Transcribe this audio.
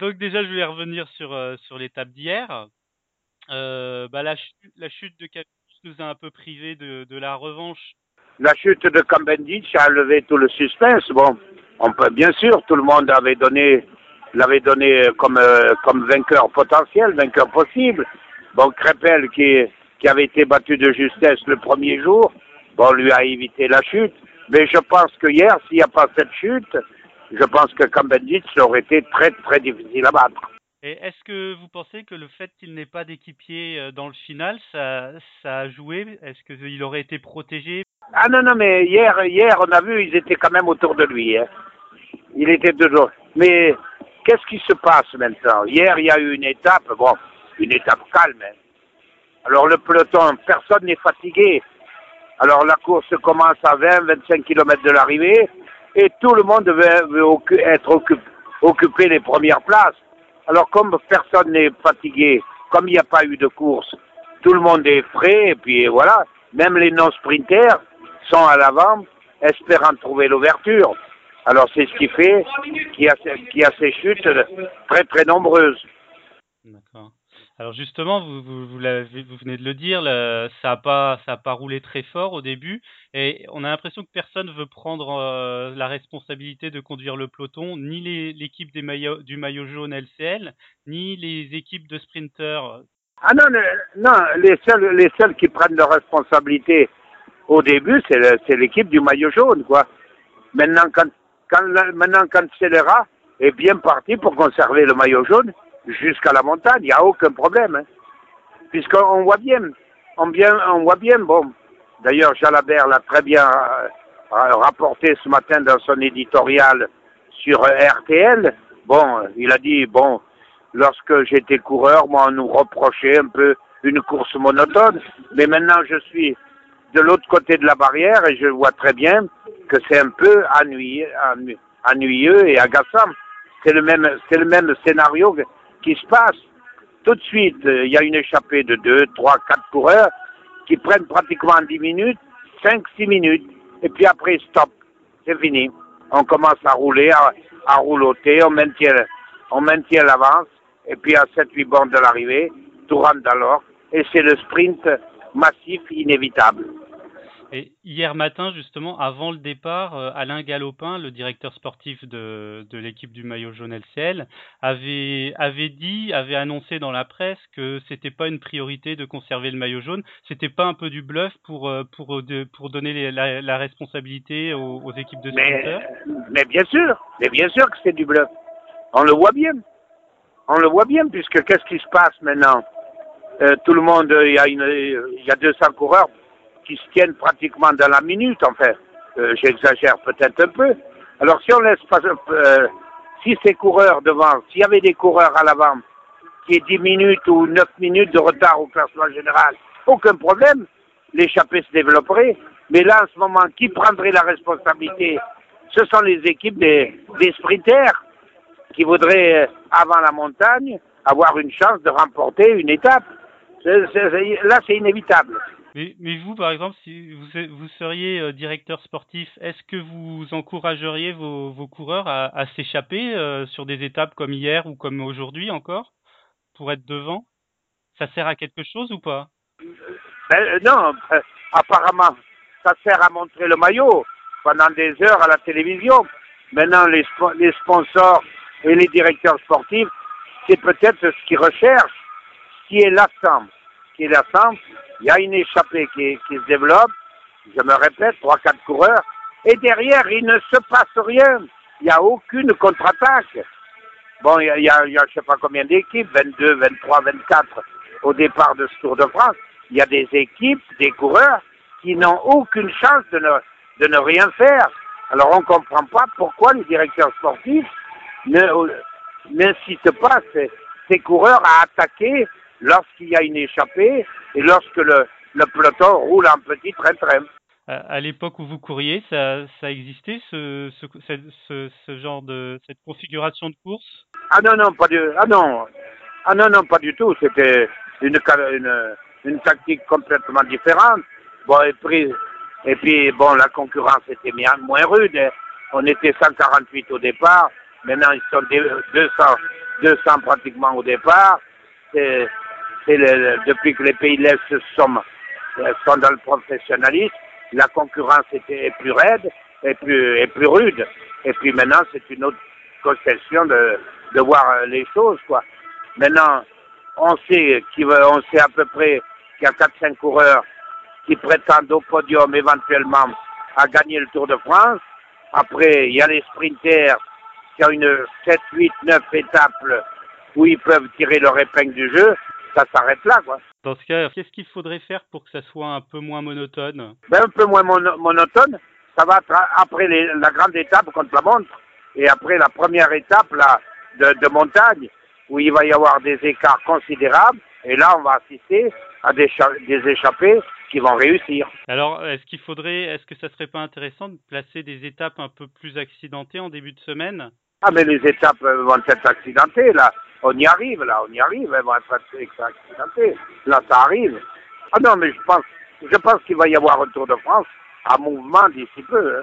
donc déjà, je voulais revenir sur, euh, sur l'étape d'hier. Euh, bah, la, chute de Cavendish nous a un peu privé de, de la revanche. La chute de Cavendish a levé tout le suspense. Bon, bien sûr, tout le monde avait donné, l'avait donné comme, euh, comme vainqueur potentiel, vainqueur possible. Bon, Crépel, qui, qui avait été battu de justesse le premier jour, bon, lui a évité la chute. Mais je pense que hier, s'il n'y a pas cette chute, je pense que Cavendish aurait été très, très difficile à battre. Et est-ce que vous pensez que le fait qu'il n'ait pas d'équipier euh, dans le final, ça, ça a joué? Est-ce qu'il aurait été protégé? Ah non, non, mais hier, hier, on a vu, ils étaient quand même autour de lui. Hein. Il était toujours. Mais qu'est-ce qui se passe maintenant? Hier, il y a eu une étape, bon, une étape calme. Hein. Alors le peloton, personne n'est fatigué. Alors la course commence à 20-25 km de l'arrivée et tout le monde veut, être occupé, occupé les premières places. Alors comme personne n'est fatigué, comme il n'y a pas eu de course, tout le monde est frais et puis voilà, même les non-sprinters sont à l'avant espérant trouver l'ouverture. Alors c'est ce qui fait qu'il y, y, a ces chutes très très nombreuses. D'accord. Alors justement, vous, vous, vous, vous, venez de le dire, ça n'a pas, ça pas roulé très fort au début, et on a l'impression que personne veut prendre euh, la responsabilité de conduire le peloton, ni l'équipe du maillot jaune LCL, ni les équipes de sprinters. Ah non, non, les seuls, les seuls qui prennent leur responsabilité au début, c'est l'équipe du maillot jaune, quoi. Maintenant, quand, quand, maintenant, quand Scélérat est bien parti pour conserver le maillot jaune, jusqu'à la montagne, il n'y a aucun problème. Hein. Puisqu'on voit bien, on, voit bien, bon, d'ailleurs Jalabert l'a très bien euh, rapporté ce matin dans son éditorial sur RTL. Bon, il a dit, bon, lorsque j'étais coureur, moi, on nous reprochait un peu une course monotone, mais maintenant je suis de l'autre côté de la barrière et je vois très bien que c'est un peu ennuyeux, ennuyeux et agaçant. C'est le même, c'est le même scénario qui se passe. Tout de suite, euh, il y a une échappée de 2, 3, 4 coureurs qui prennent pratiquement 10 minutes, 5, 6 minutes, et puis après, stop, c'est fini. On commence à rouler, à, rouloter, on maintient, l'avance, et puis à 7-8 bornes de l'arrivée, tout rentre dans et c'est le sprint massif inévitable. Et hier matin, justement, avant le départ, euh, Alain Galopin, le directeur sportif de, de l'équipe du maillot jaune LCL, avait, avait dit, avait annoncé dans la presse que c'était pas une priorité de conserver le maillot jaune. C'était pas un peu du bluff pour, euh, pour, de, pour donner la, la, responsabilité aux, aux, équipes de sprinteurs mais, mais bien sûr, mais bien sûr que c'est du bluff. On le voit bien. On le voit bien, puisque qu'est-ce qui se passe maintenant? Euh, Tout le monde, il y, a une, il y a 200 coureurs qui se tiennent pratiquement dans la minute, en fait. Euh, j'exagère peut-être un peu. Alors si on laisse pas, euh, si ces coureurs devant, s'il y avait des coureurs à l'avant qui aient 10 minutes ou 9 minutes de retard au classement général, aucun problème, l'échappée se développerait. Mais là, en ce moment, qui prendrait la responsabilité? Ce sont les équipes des, des sprinters qui voudraient, euh, avant la montagne, avoir une chance de remporter une étape. là, c'est inévitable. Mais, mais, vous, par exemple, si vous, vous seriez euh, directeur sportif, est-ce que vous encourageriez vos, vos coureurs à, à s'échapper euh, sur des étapes comme hier ou comme aujourd'hui encore pour être devant? Ça sert à quelque chose ou pas? Ben, euh, Non, apparemment, ça sert à montrer le maillot pendant des heures à la télévision. Maintenant, les, les sponsors et les directeurs sportifs, c'est peut-être ce qu'ils recherchent, qui est lassant. Qui est lassant, il y a une échappée qui, se développe, je me répète, trois, quatre coureurs, et derrière, il ne se passe rien. Il n'y a aucune contre-attaque. Bon, il y a, je sais pas combien d'équipes, 22, 23, 24 au départ de ce Tour de France. Il y a des équipes, des coureurs qui n'ont aucune chance de ne, ne rien faire. Alors on ne comprend pas pourquoi les directeurs sportifs n'incitent pas ces coureurs à attaquer lorsqu'il y a une échappée et lorsque le, le peloton roule en petit train-train. À l'époque où vous couriez, ça, ça existait ce, ce, ce, ce, genre de cette configuration de course? Ah non non pas du ah non ah non non pas du tout. C'était une, une une tactique complètement différente. Bon et puis et puis bon la concurrence était moins rude. On était 148 au départ. Maintenant, ils sont 200, 200 pratiquement au départ. C'est, le, depuis que les pays de l'Est sont, euh, sont dans le professionnalisme, la concurrence était plus raide et plus, plus rude. Et puis maintenant, c'est une autre question de, de voir euh, les choses, quoi. Maintenant, on sait qu'il on sait à peu près qu'il y a 4-5 coureurs qui prétendent au podium éventuellement à gagner le Tour de France. Après, il y a les sprinters qui ont une 7, 8, 9 étapes où ils peuvent tirer leur épingle du jeu. Ça s'arrête là, quoi. Dans ce cas, qu'est-ce qu'il faudrait faire pour que ça soit un peu moins monotone? Ben, Un peu moins monotone. Ça va après la grande étape contre la montre et après la première étape là, de, de montagne où il va y avoir des écarts considérables. Et là, on va assister à des, des échappées qui vont réussir. Alors, est-ce qu'il faudrait, est-ce que ça serait pas intéressant de placer des étapes un peu plus accidentées en début de semaine? Ah, mais les étapes euh, vont être accidentées, là. On y arrive, là, on y arrive, elles vont être accidentées. Là, ça arrive. Ah non, mais je pense, je pense qu'il va y avoir un Tour de France à mouvement d'ici peu. Hein.